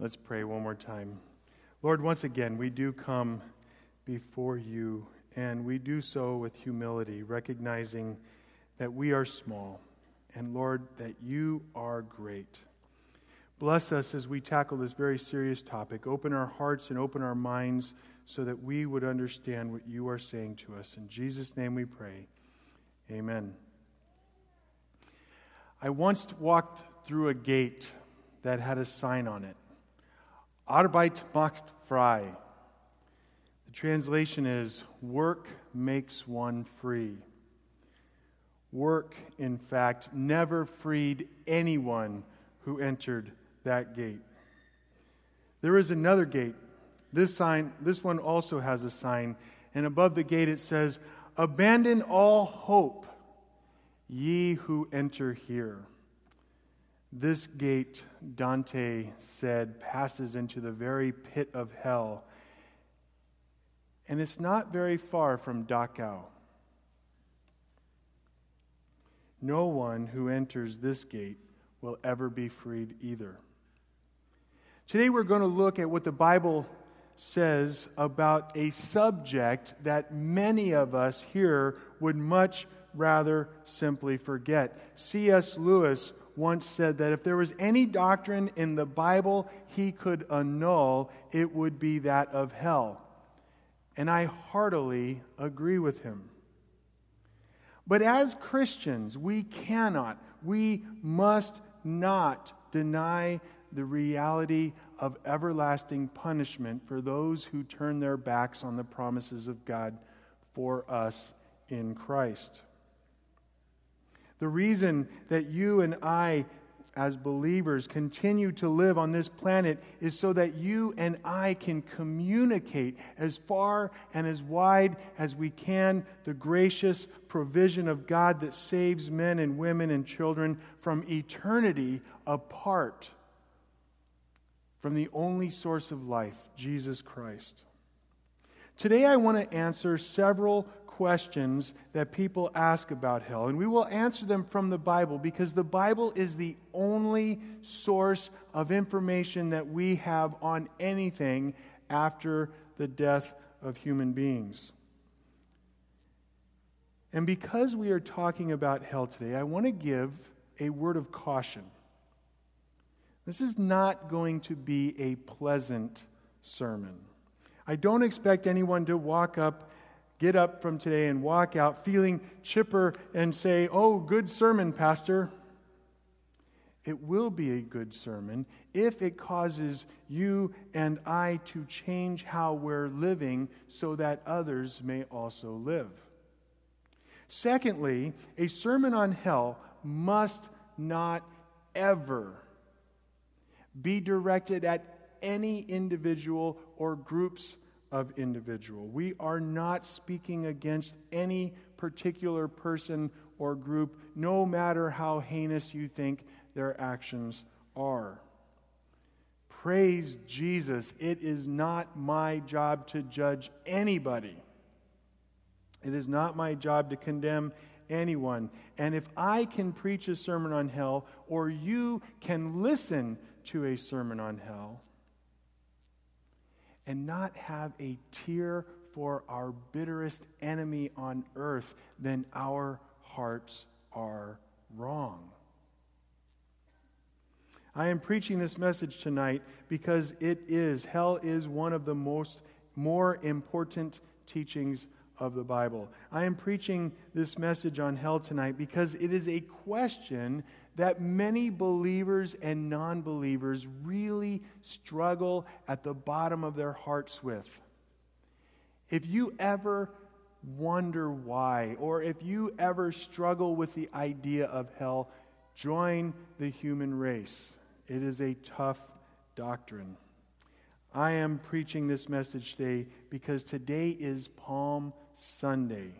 Let's pray one more time. Lord, once again, we do come before you, and we do so with humility, recognizing that we are small, and Lord, that you are great. Bless us as we tackle this very serious topic. Open our hearts and open our minds so that we would understand what you are saying to us. In Jesus' name we pray. Amen. I once walked through a gate that had a sign on it Arbeit macht frei. The translation is Work makes one free. Work, in fact, never freed anyone who entered that gate. There is another gate. This sign, this one also has a sign, and above the gate it says, Abandon all hope, ye who enter here. This gate, Dante said, passes into the very pit of hell. And it's not very far from Dachau. No one who enters this gate will ever be freed either. Today we're going to look at what the Bible says about a subject that many of us here would much rather simply forget. C.S. Lewis once said that if there was any doctrine in the Bible he could annul, it would be that of hell. And I heartily agree with him. But as Christians, we cannot, we must not deny the reality of everlasting punishment for those who turn their backs on the promises of God for us in Christ. The reason that you and I, as believers, continue to live on this planet is so that you and I can communicate as far and as wide as we can the gracious provision of God that saves men and women and children from eternity apart from the only source of life, Jesus Christ. Today, I want to answer several questions that people ask about hell. And we will answer them from the Bible because the Bible is the only source of information that we have on anything after the death of human beings. And because we are talking about hell today, I want to give a word of caution. This is not going to be a pleasant sermon. I don't expect anyone to walk up get up from today and walk out feeling chipper and say, Oh, good sermon, Pastor. It will be a good sermon if it causes you and I to change how we're living so that others may also live. Secondly, a sermon on hell must not ever be directed at any individual or groups of individual. We are not speaking against any particular person or group, no matter how heinous you think their actions are. Praise Jesus. It is not my job to judge anybody. It is not my job to condemn anyone. And if I can preach a sermon on hell, or you can listen to a sermon on hell, and not have a tear for our bitterest enemy on earth, then our hearts are wrong. I am preaching this message tonight because it is, hell is one of the most more important teachings of the Bible. I am preaching this message on hell tonight because it is a question that many believers and non believers really struggle at the bottom of their hearts with. If you ever wonder why, or if you ever struggle with the idea of hell, join the human race. It is a tough doctrine. I am preaching this message today because today is Palm Sunday.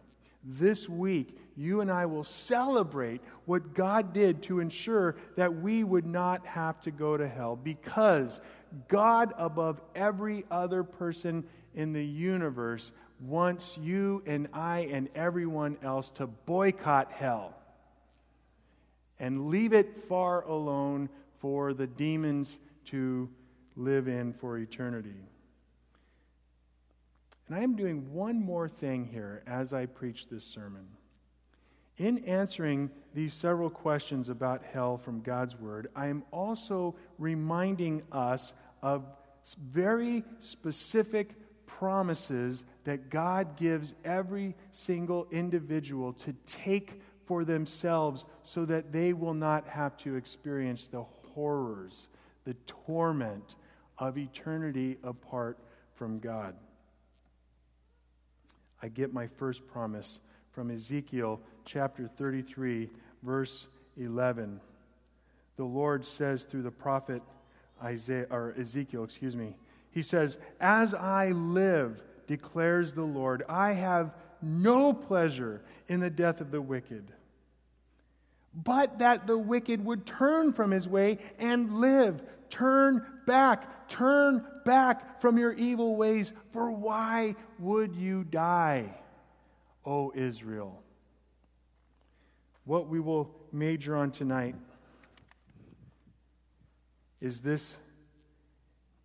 This week, you and I will celebrate what God did to ensure that we would not have to go to hell because God, above every other person in the universe, wants you and I and everyone else to boycott hell and leave it far alone for the demons to live in for eternity. And I am doing one more thing here as I preach this sermon. In answering these several questions about hell from God's Word, I am also reminding us of very specific promises that God gives every single individual to take for themselves so that they will not have to experience the horrors, the torment of eternity apart from God. I get my first promise from Ezekiel chapter 33, verse 11. The Lord says through the prophet Isaiah, or Ezekiel, excuse me, he says, As I live, declares the Lord, I have no pleasure in the death of the wicked, but that the wicked would turn from his way and live. Turn back, turn back from your evil ways, for why would you die, O Israel? What we will major on tonight is this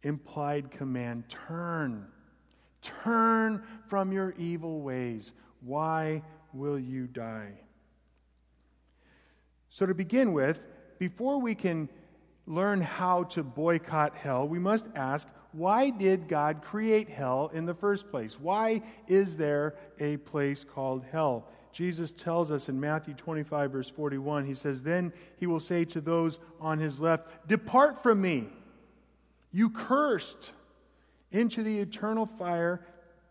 implied command turn. Turn from your evil ways. Why will you die? So, to begin with, before we can learn how to boycott hell, we must ask why did God create hell in the first place? Why is there a place called hell? Jesus tells us in Matthew 25, verse 41, he says, Then he will say to those on his left, Depart from me, you cursed, into the eternal fire.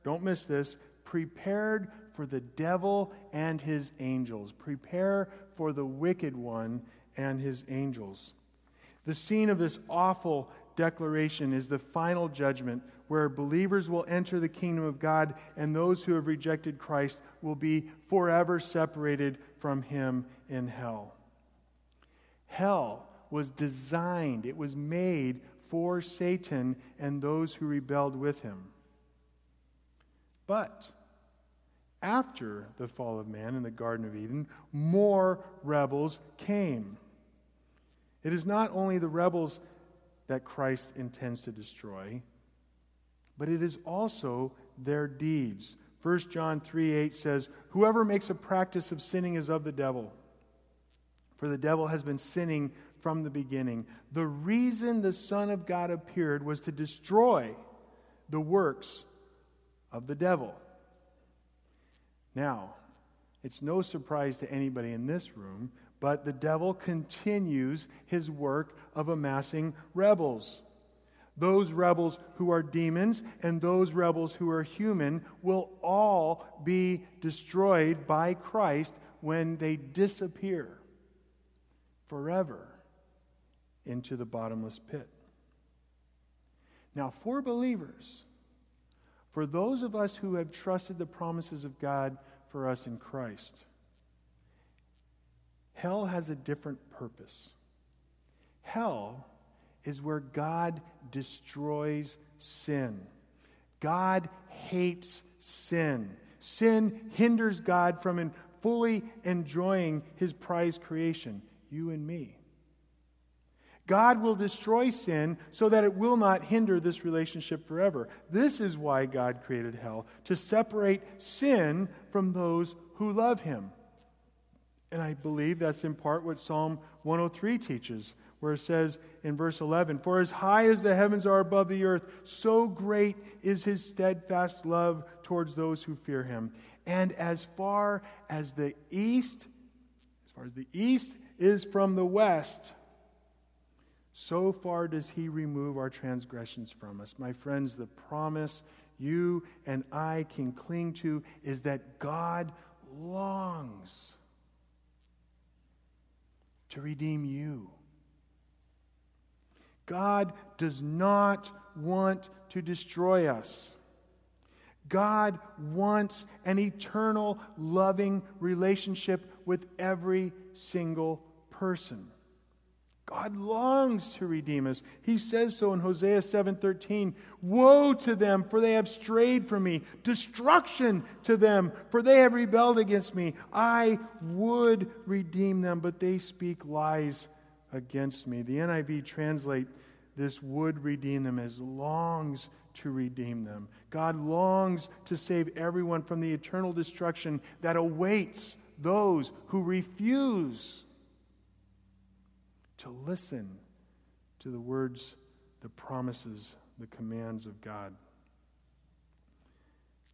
Don't miss this. Prepared for the devil and his angels. Prepare for the wicked one and his angels. The scene of this awful declaration is the final judgment where believers will enter the kingdom of God and those who have rejected Christ will be forever separated from him in hell. Hell was designed, it was made for Satan and those who rebelled with him. But after the fall of man in the Garden of Eden, more rebels came. It is not only the rebels that Christ intends to destroy, but it is also their deeds. 1 John 3 8 says, Whoever makes a practice of sinning is of the devil. For the devil has been sinning from the beginning. The reason the Son of God appeared was to destroy the works of the devil. Now, it's no surprise to anybody in this room but the devil continues his work of amassing rebels. Those rebels who are demons and those rebels who are human will all be destroyed by Christ when they disappear forever into the bottomless pit. Now, for believers, for those of us who have trusted the promises of God for us in Christ, Hell has a different purpose. Hell is where God destroys sin. God hates sin. Sin hinders God from fully enjoying his prized creation, you and me. God will destroy sin so that it will not hinder this relationship forever. This is why God created hell, to separate sin from those who love him. And I believe that's in part what Psalm 103 teaches, where it says in verse 11 For as high as the heavens are above the earth, so great is his steadfast love towards those who fear him. And as far as the east, as far as the east is from the west, so far does he remove our transgressions from us. My friends, the promise you and I can cling to is that God longs to redeem you. God does not want to destroy us. God wants an eternal, loving relationship with every single person. God longs to redeem us. He says so in Hosea 7:13, "Woe to them, for they have strayed from me. Destruction to them, for they have rebelled against me. I would redeem them, but they speak lies against me." The NIV translate this would redeem them, as longs to redeem them. God longs to save everyone from the eternal destruction that awaits those who refuse to listen to the words, the promises, the commands of God.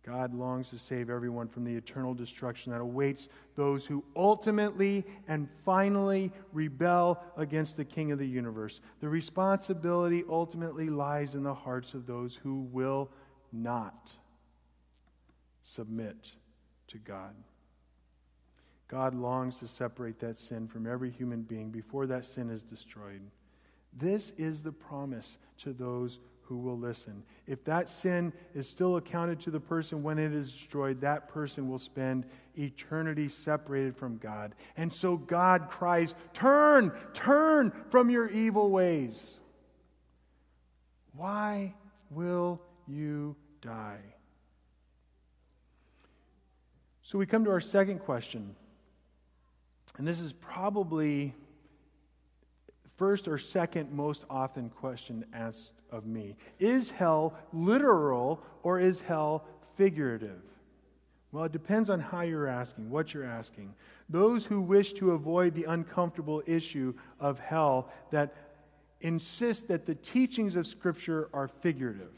God longs to save everyone from the eternal destruction that awaits those who ultimately and finally rebel against the King of the universe. The responsibility ultimately lies in the hearts of those who will not submit to God. God longs to separate that sin from every human being before that sin is destroyed. This is the promise to those who will listen. If that sin is still accounted to the person when it is destroyed, that person will spend eternity separated from God. And so God cries, Turn, turn from your evil ways. Why will you die? So we come to our second question. And this is probably first or second most often question asked of me. Is hell literal or is hell figurative? Well, it depends on how you're asking, what you're asking. Those who wish to avoid the uncomfortable issue of hell that insist that the teachings of Scripture are figurative.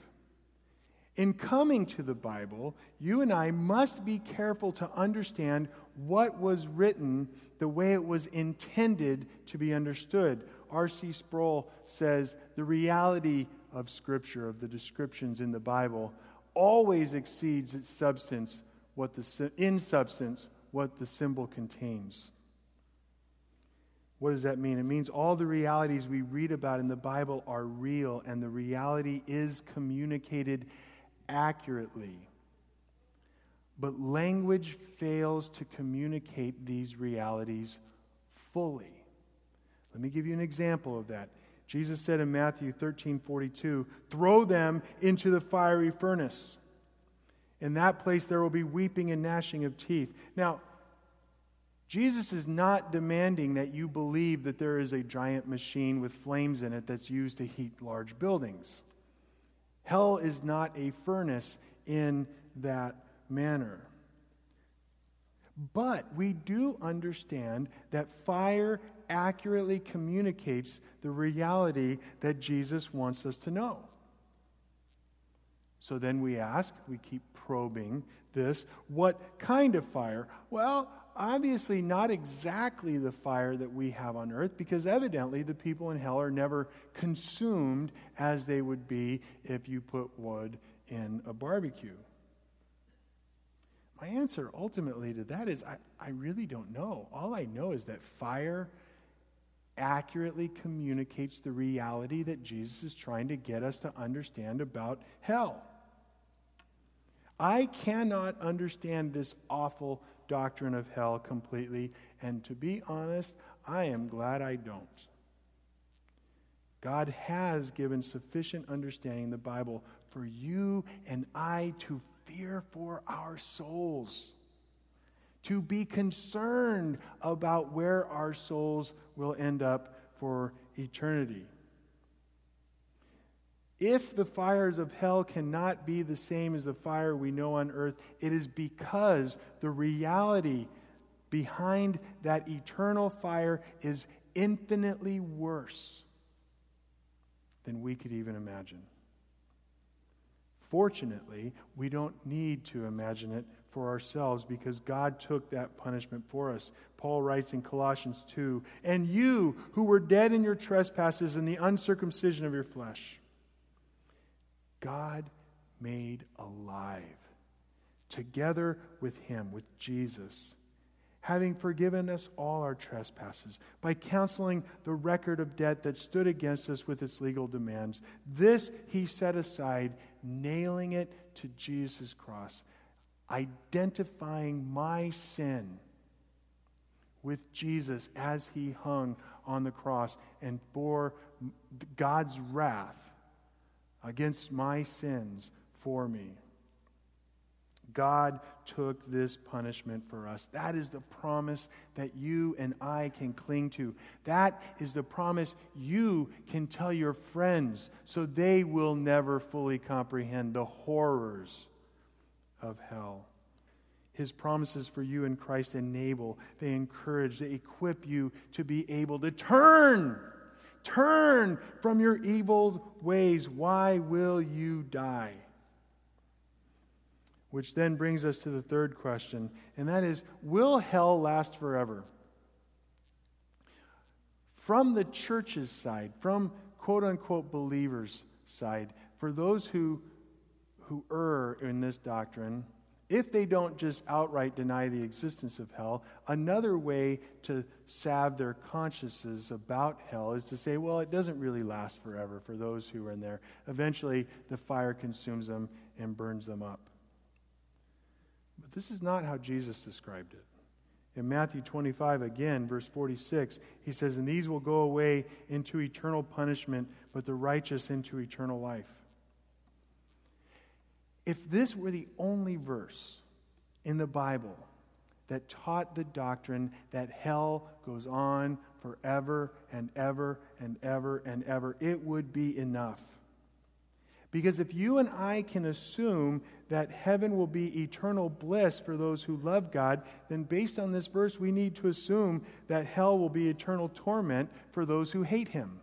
In coming to the Bible, you and I must be careful to understand what was written the way it was intended to be understood. R.C. Sproul says the reality of Scripture, of the descriptions in the Bible, always exceeds its substance, what the, in substance, what the symbol contains. What does that mean? It means all the realities we read about in the Bible are real, and the reality is communicated accurately. But language fails to communicate these realities fully. Let me give you an example of that. Jesus said in Matthew 13 42, throw them into the fiery furnace. In that place there will be weeping and gnashing of teeth. Now, Jesus is not demanding that you believe that there is a giant machine with flames in it that's used to heat large buildings. Hell is not a furnace in that manner. But we do understand that fire accurately communicates the reality that Jesus wants us to know. So then we ask, we keep probing this, what kind of fire? Well, obviously not exactly the fire that we have on earth, because evidently the people in hell are never consumed as they would be if you put wood in a barbecue. My answer ultimately to that is I, I really don't know. All I know is that fire accurately communicates the reality that Jesus is trying to get us to understand about hell. I cannot understand this awful doctrine of hell completely, and to be honest, I am glad I don't. God has given sufficient understanding in the Bible for you and I to fear for our souls to be concerned about where our souls will end up for eternity. If the fires of hell cannot be the same as the fire we know on earth, it is because the reality behind that eternal fire is infinitely worse than we could even imagine. Fortunately, we don't need to imagine it for ourselves because God took that punishment for us. Paul writes in Colossians 2 And you who were dead in your trespasses and the uncircumcision of your flesh, God made alive together with him, with Jesus, having forgiven us all our trespasses by canceling the record of debt that stood against us with its legal demands. This he set aside, nailing it to Jesus' cross identifying my sin with Jesus as he hung on the cross and bore God's wrath against my sins for me. God took this punishment for us. That is the promise that you and I can cling to. That is the promise you can tell your friends so they will never fully comprehend the horrors of hell. His promises for you in Christ enable, they encourage, they equip you to be able to turn. Turn from your evil ways. Why will you die? Which then brings us to the third question, and that is Will hell last forever? From the church's side, from quote unquote believers' side, for those who, who err in this doctrine, if they don't just outright deny the existence of hell, another way to salve their consciences about hell is to say, well, it doesn't really last forever for those who are in there. Eventually, the fire consumes them and burns them up. But this is not how Jesus described it. In Matthew 25, again, verse 46, he says, And these will go away into eternal punishment, but the righteous into eternal life. If this were the only verse in the Bible that taught the doctrine that hell goes on forever and ever and ever and ever, it would be enough. Because if you and I can assume that heaven will be eternal bliss for those who love God, then based on this verse, we need to assume that hell will be eternal torment for those who hate Him.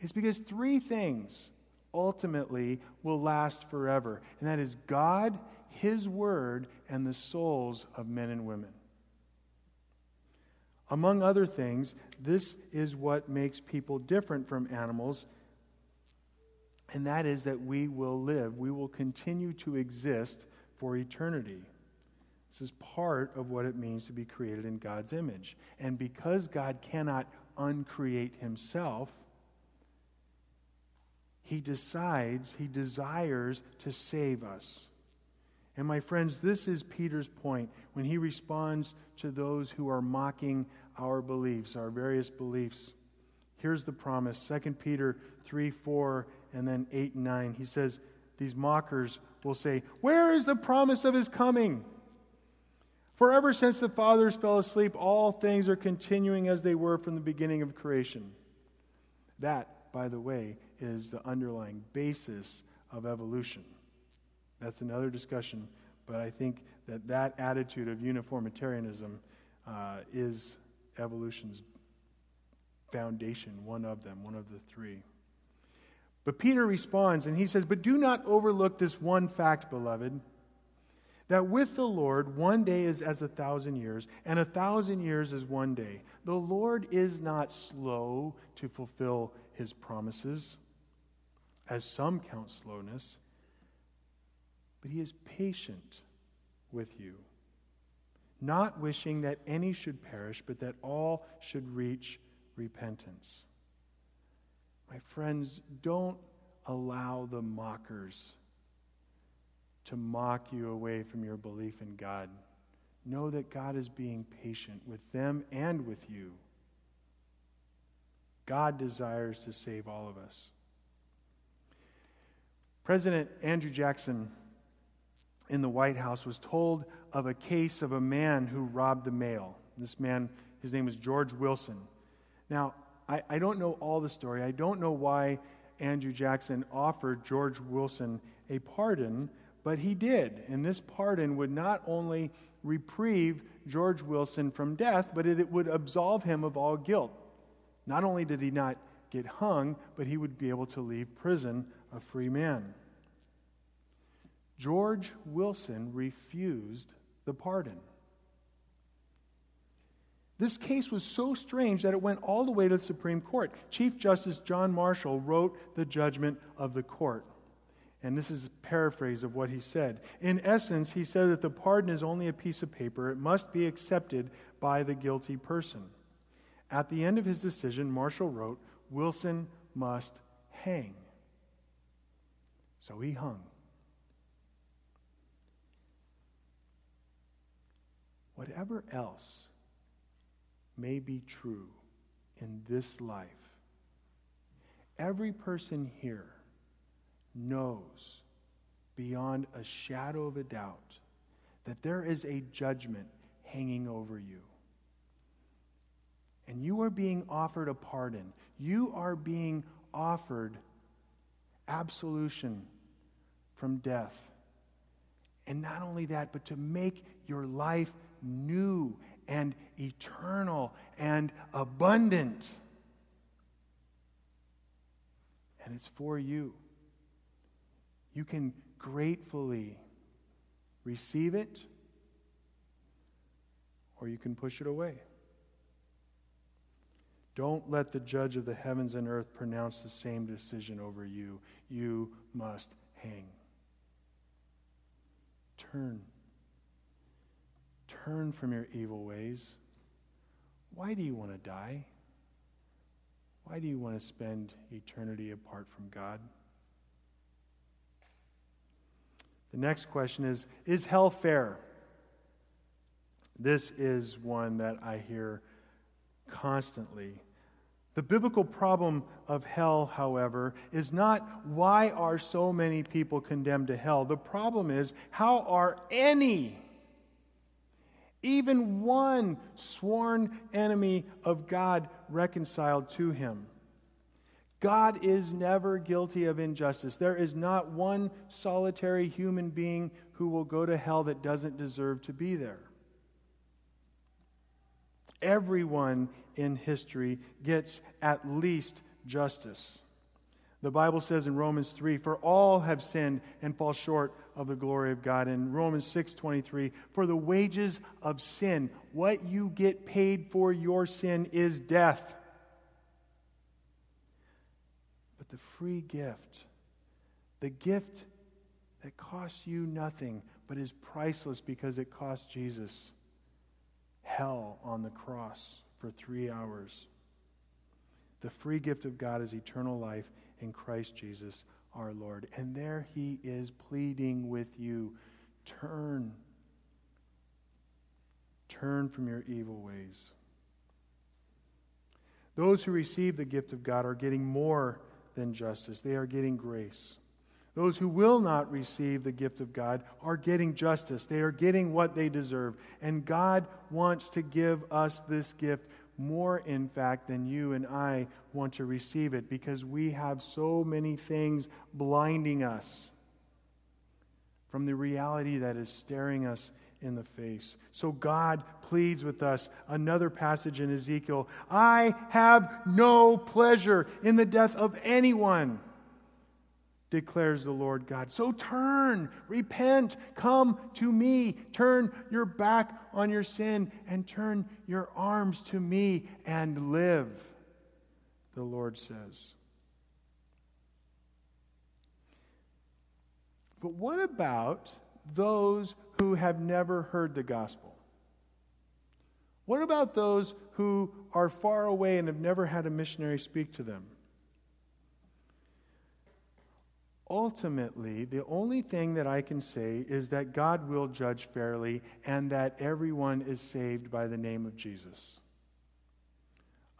It's because three things ultimately will last forever, and that is God, His Word, and the souls of men and women. Among other things, this is what makes people different from animals and that is that we will live, we will continue to exist for eternity. This is part of what it means to be created in God's image. And because God cannot uncreate himself, he decides, he desires to save us. And my friends, this is Peter's point when he responds to those who are mocking our beliefs, our various beliefs. Here's the promise 2 Peter 3 4 and then 8 and 9. He says, These mockers will say, Where is the promise of his coming? For ever since the fathers fell asleep, all things are continuing as they were from the beginning of creation. That, by the way, is the underlying basis of evolution. That's another discussion, but I think that that attitude of uniformitarianism uh, is evolution's foundation, one of them, one of the three. But Peter responds and he says, But do not overlook this one fact, beloved, that with the Lord one day is as a thousand years, and a thousand years is one day. The Lord is not slow to fulfill his promises, as some count slowness, but he is patient with you, not wishing that any should perish, but that all should reach repentance. My friends, don't allow the mockers to mock you away from your belief in God. Know that God is being patient with them and with you. God desires to save all of us. President Andrew Jackson in the White House was told of a case of a man who robbed the mail. This man, his name was George Wilson. Now, I, I don't know all the story. I don't know why Andrew Jackson offered George Wilson a pardon, but he did. And this pardon would not only reprieve George Wilson from death, but it, it would absolve him of all guilt. Not only did he not get hung, but he would be able to leave prison a free man. George Wilson refused the pardon. This case was so strange that it went all the way to the Supreme Court. Chief Justice John Marshall wrote the judgment of the court. And this is a paraphrase of what he said. In essence, he said that the pardon is only a piece of paper, it must be accepted by the guilty person. At the end of his decision, Marshall wrote, Wilson must hang. So he hung. Whatever else may be true in this life. Every person here knows beyond a shadow of a doubt that there is a judgment hanging over you. And you are being offered a pardon. You are being offered absolution from death. And not only that, but to make your life new and eternal and abundant. And it's for you. You can gratefully receive it, or you can push it away. Don't let the judge of the heavens and earth pronounce the same decision over you. You must hang. Turn. Turn from your evil ways. Why do you want to die? Why do you want to spend eternity apart from God? The next question is Is hell fair? This is one that I hear constantly. The biblical problem of hell, however, is not why are so many people condemned to hell. The problem is how are any, even one sworn enemy of God, reconciled to him? God is never guilty of injustice. There is not one solitary human being who will go to hell that doesn't deserve to be there everyone in history gets at least justice. The Bible says in Romans 3, for all have sinned and fall short of the glory of God. In Romans 6:23, for the wages of sin, what you get paid for your sin is death. But the free gift, the gift that costs you nothing but is priceless because it cost Jesus hell on the cross for three hours. The free gift of God is eternal life in Christ Jesus our Lord. And there he is pleading with you turn. Turn from your evil ways. Those who receive the gift of God are getting more than justice, they are getting grace. Those who will not receive the gift of God are getting justice. They are getting what they deserve. And God wants to give us this gift more, in fact, than you and I want to receive it because we have so many things blinding us from the reality that is staring us in the face. So God pleads with us. Another passage in Ezekiel I have no pleasure in the death of anyone declares the Lord God. So turn, repent, come to me, turn your back on your sin, and turn your arms to me and live, the Lord says. But what about those who have never heard the gospel? What about those who are far away and have never had a missionary speak to them? Ultimately, the only thing that I can say is that God will judge fairly and that everyone is saved by the name of Jesus.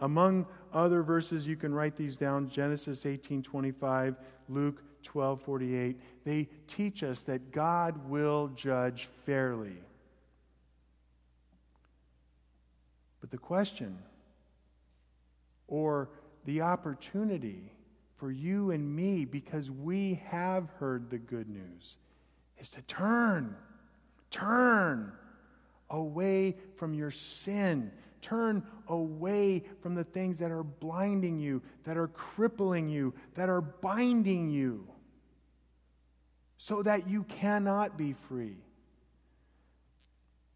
Among other verses, you can write these down Genesis 18:25, Luke 12:48. They teach us that God will judge fairly. But the question or the opportunity for you and me because we have heard the good news is to turn, turn away from your sin. Turn away from the things that are blinding you, that are crippling you, that are binding you, so that you cannot be free,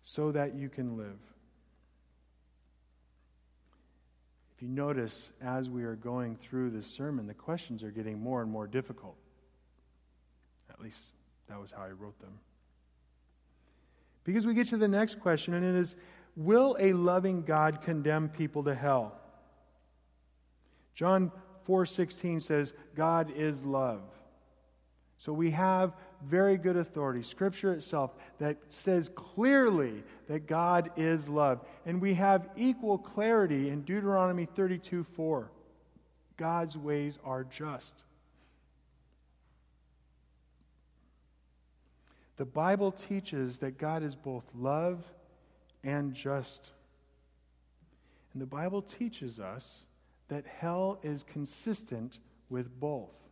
so that you can live. If you notice, as we are going through this sermon, the questions are getting more and more difficult. At least that was how I wrote them. Because we get to the next question, and it is Will a loving God condemn people to hell? John 4:16 says God is love. So we have very good authority, Scripture itself, that says clearly that God is love. And we have equal clarity in Deuteronomy 32 4. God's ways are just. The Bible teaches that God is both love and just. And the Bible teaches us that hell is consistent with both.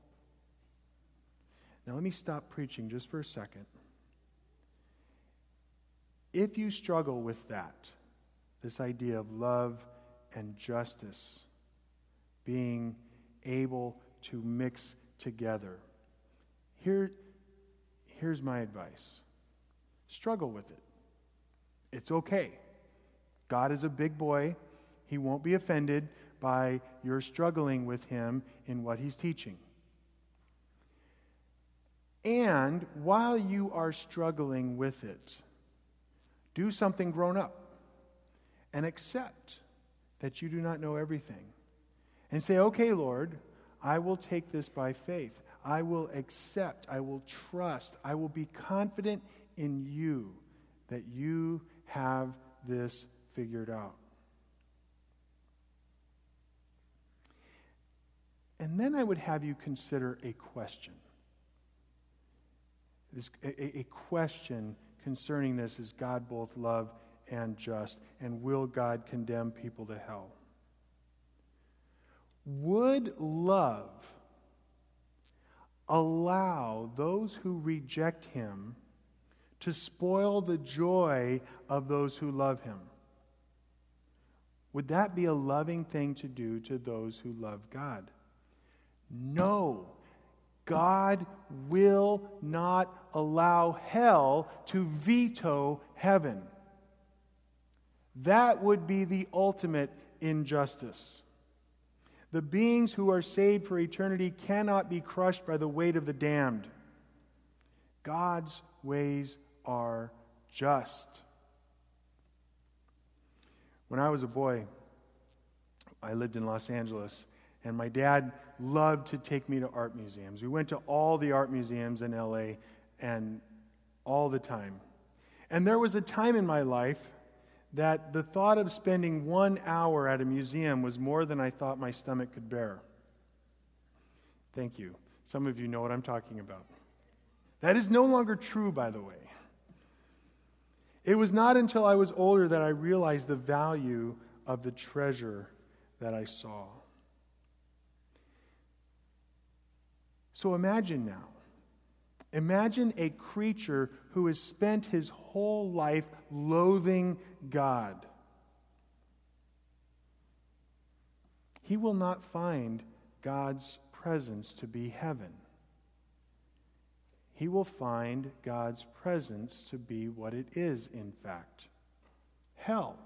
Now, let me stop preaching just for a second. If you struggle with that, this idea of love and justice being able to mix together, here, here's my advice struggle with it. It's okay. God is a big boy, He won't be offended by your struggling with Him in what He's teaching. And while you are struggling with it, do something grown up and accept that you do not know everything. And say, okay, Lord, I will take this by faith. I will accept. I will trust. I will be confident in you that you have this figured out. And then I would have you consider a question this, a, a question concerning this is God both love and just? And will God condemn people to hell? Would love allow those who reject him to spoil the joy of those who love him? Would that be a loving thing to do to those who love God? No. God will not allow hell to veto heaven. That would be the ultimate injustice. The beings who are saved for eternity cannot be crushed by the weight of the damned. God's ways are just. When I was a boy, I lived in Los Angeles, and my dad loved to take me to art museums. We went to all the art museums in LA and all the time. And there was a time in my life that the thought of spending one hour at a museum was more than I thought my stomach could bear. Thank you. Some of you know what I'm talking about. That is no longer true, by the way. It was not until I was older that I realized the value of the treasure that I saw. So imagine now. Imagine a creature who has spent his whole life loathing God. He will not find God's presence to be heaven. He will find God's presence to be what it is, in fact hell.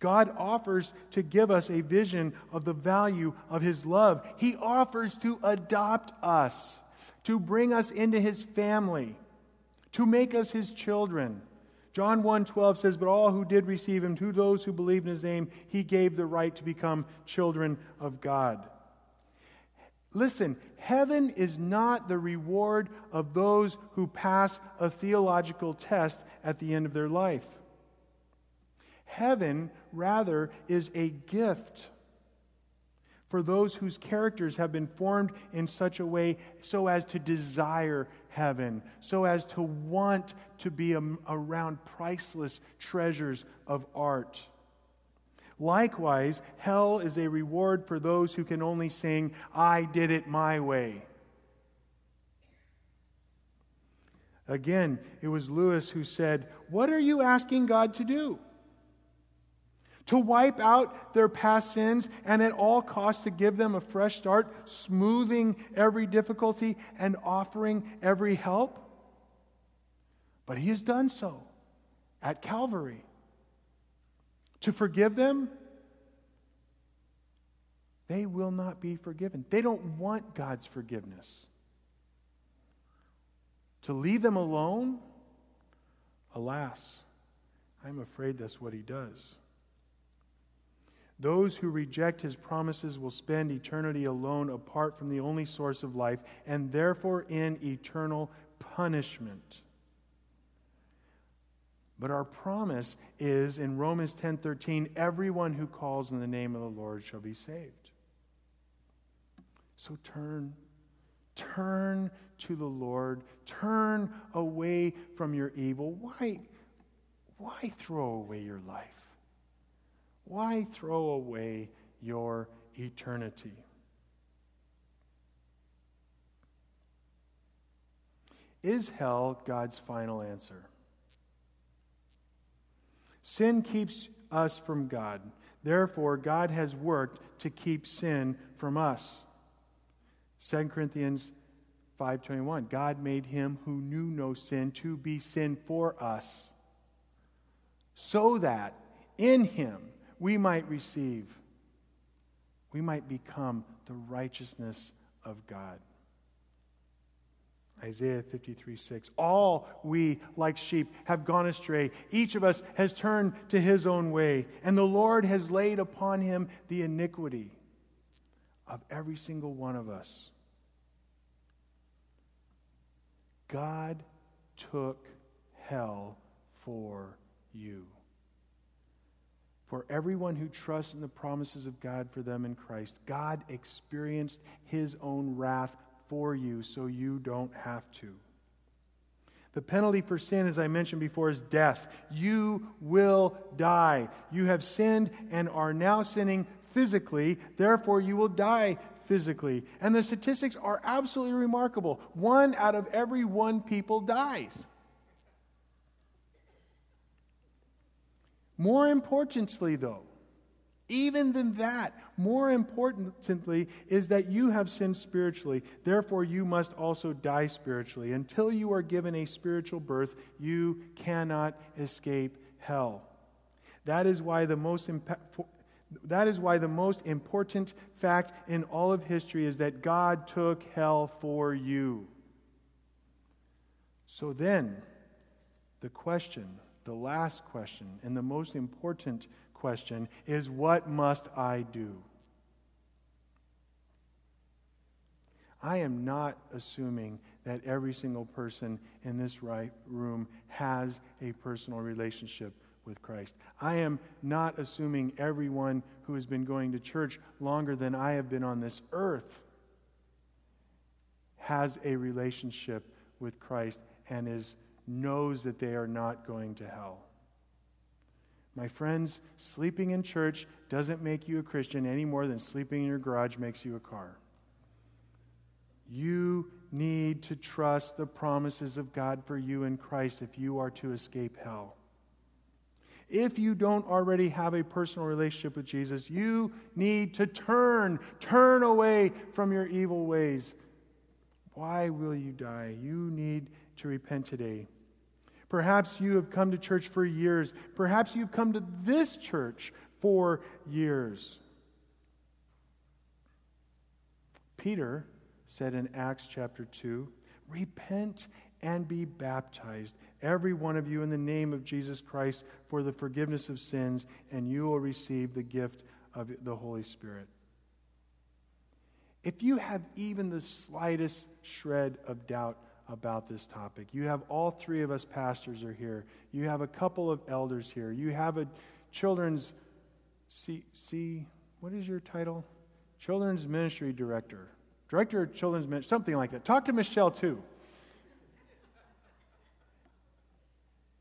God offers to give us a vision of the value of His love. He offers to adopt us, to bring us into His family, to make us His children. John 1:12 says, "But all who did receive him, to those who believed in his name, he gave the right to become children of God." Listen, heaven is not the reward of those who pass a theological test at the end of their life. Heaven, rather, is a gift for those whose characters have been formed in such a way so as to desire heaven, so as to want to be around priceless treasures of art. Likewise, hell is a reward for those who can only sing, I did it my way. Again, it was Lewis who said, What are you asking God to do? To wipe out their past sins and at all costs to give them a fresh start, smoothing every difficulty and offering every help? But he has done so at Calvary. To forgive them, they will not be forgiven. They don't want God's forgiveness. To leave them alone, alas, I'm afraid that's what he does. Those who reject his promises will spend eternity alone apart from the only source of life and therefore in eternal punishment. But our promise is in Romans 10:13 everyone who calls in the name of the Lord shall be saved. So turn Turn to the Lord. Turn away from your evil. Why, why throw away your life? Why throw away your eternity? Is hell God's final answer? Sin keeps us from God. Therefore, God has worked to keep sin from us. 2 Corinthians 5:21 God made him who knew no sin to be sin for us so that in him we might receive we might become the righteousness of God. Isaiah 53 6. All we, like sheep, have gone astray. Each of us has turned to his own way, and the Lord has laid upon him the iniquity of every single one of us. God took hell for you. For everyone who trusts in the promises of God for them in Christ, God experienced his own wrath for you so you don't have to. The penalty for sin, as I mentioned before, is death. You will die. You have sinned and are now sinning physically, therefore, you will die physically. And the statistics are absolutely remarkable. One out of every one people dies. More importantly, though, even than that, more importantly, is that you have sinned spiritually. Therefore, you must also die spiritually. Until you are given a spiritual birth, you cannot escape hell. That is why the most that is why the most important fact in all of history is that God took hell for you. So then, the question, the last question, and the most important question is what must I do? I am not assuming that every single person in this right room has a personal relationship with Christ. I am not assuming everyone who has been going to church longer than I have been on this earth has a relationship with Christ and is knows that they are not going to hell. My friends, sleeping in church doesn't make you a Christian any more than sleeping in your garage makes you a car. You need to trust the promises of God for you in Christ if you are to escape hell. If you don't already have a personal relationship with Jesus, you need to turn, turn away from your evil ways. Why will you die? You need to repent today. Perhaps you have come to church for years. Perhaps you've come to this church for years. Peter said in Acts chapter 2 Repent and be baptized, every one of you, in the name of Jesus Christ for the forgiveness of sins, and you will receive the gift of the Holy Spirit. If you have even the slightest shred of doubt about this topic. You have all three of us pastors are here. You have a couple of elders here. You have a children's see see what is your title? Children's ministry director. Director of children's ministry, something like that. Talk to Michelle too.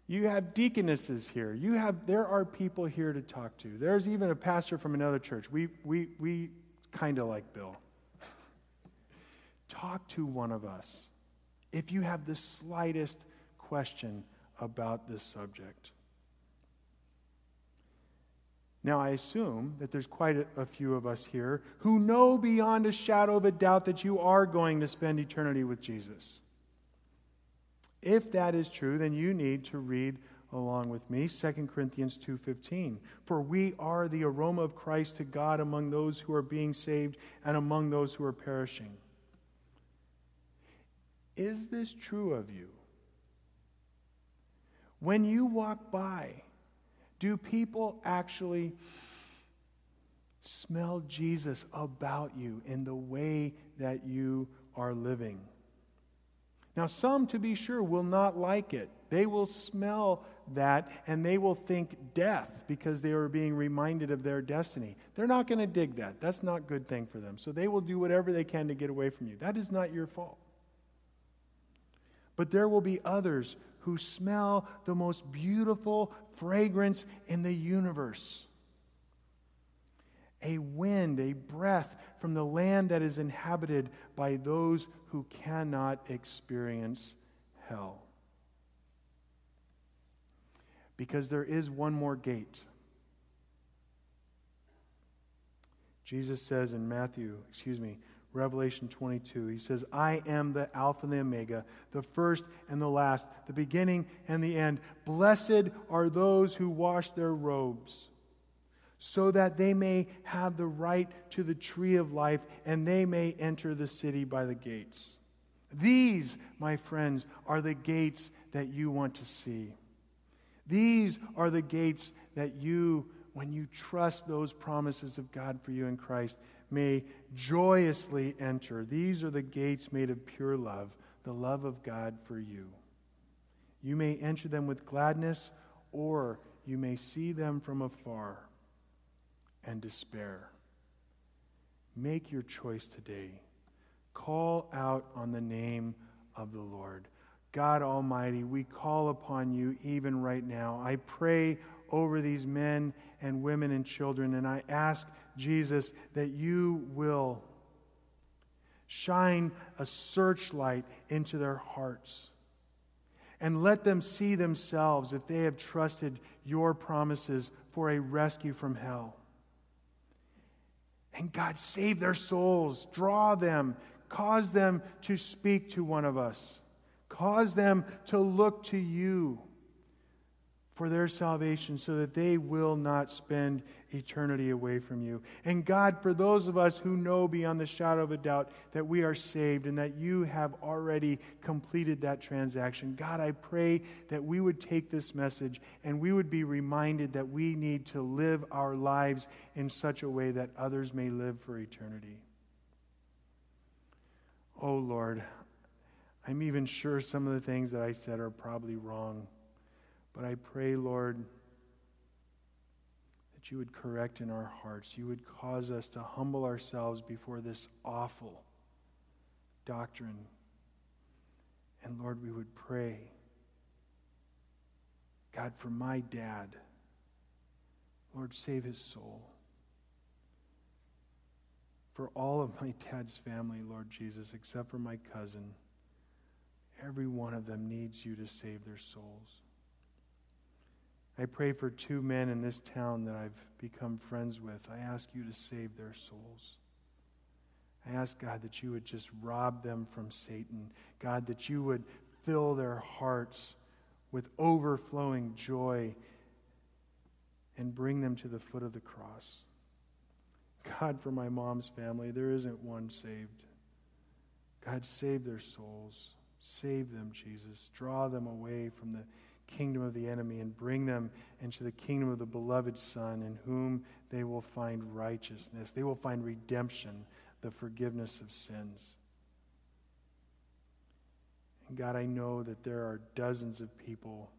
You have deaconesses here. You have there are people here to talk to. There's even a pastor from another church. We we we kind of like Bill. talk to one of us if you have the slightest question about this subject. Now, I assume that there's quite a, a, few of us here who know beyond a shadow of a doubt that you are going to spend eternity with Jesus. If that is true, then you need to read along with me 2 Corinthians 2:15 for we are the aroma of Christ to God among those who are being saved and among those who are perishing. Is this true of you? When you walk by, do people actually smell Jesus about you in the way that you are living? Now, some, to be sure, will not like it They will smell that and they will think death because they are being reminded of their destiny. They're not going to dig that. That's not a good thing for them. So they will do whatever they can to get away from you. That is not your fault. But there will be others who smell the most beautiful fragrance in the universe a wind, a breath from the land that is inhabited by those who cannot experience hell. Because there is one more gate. Jesus says in Matthew, excuse me, Revelation 22. He says, I am the Alpha and the Omega, the first and the last, the beginning and the end. Blessed are those who wash their robes, so that they may have the right to the tree of life and they may enter the city by the gates. These, my friends, are the gates that you want to see. These are the gates that you, when you trust those promises of God for you in Christ, may joyously enter. These are the gates made of pure love, the love of God for you. You may enter them with gladness, or you may see them from afar and despair. Make your choice today. Call out on the name of the Lord. God Almighty, we call upon you even right now. I pray over these men and women and children, and I ask Jesus, that you will shine a searchlight into their hearts. And let them see themselves if they have trusted your promises for a rescue from hell. And God, save their souls, draw them, cause them to speak to one of us, cause them to look to you for their salvation so that they will not spend eternity away from you. And God, for those of us who know beyond the shadow of a doubt that we are saved and that you have already completed that transaction, God, I pray that we would take this message and we would be reminded that we need to live our lives in such a way that others may live for eternity. Oh Lord, I'm even sure some of the things that I said are probably wrong. But I pray, Lord, that you would correct in our hearts. You would cause us to humble ourselves before this awful doctrine. And Lord, we would pray, God, for my dad. Lord, save his soul. For all of my dad's family, Lord Jesus, except for my cousin, every one of them needs you to save their souls. I pray for two men in this town that I've become friends with. I ask you to save their souls. I ask, God, that you would just rob them from Satan. God, that you would fill their hearts with overflowing joy and bring them to the foot of the cross. God, for my mom's family, there isn't one saved. God, save their souls. Save them, Jesus. Draw them away from the kingdom of the enemy and bring them into the kingdom of the beloved Son, in whom they will find righteousness. They will find redemption, the forgiveness of sins. And God, I know that there are dozens of people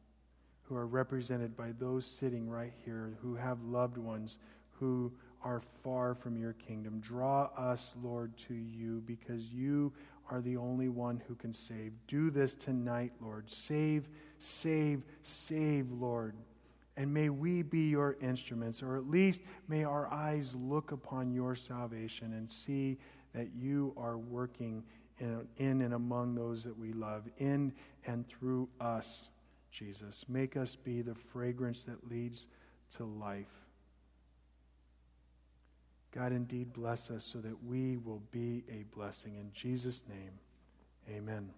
who are represented by those sitting right here who have loved ones who are far from your kingdom. Draw us, Lord, to you because you are the only one who can save. Do this tonight, Lord. Save, save, save, Lord. And may we be your instruments, or at least may our eyes look upon your salvation and see that you are working in, in and among those that we love, in and through us, Jesus. Make us be the fragrance that leads to life. God, indeed bless us so that we will be a blessing. In Jesus' name, amen.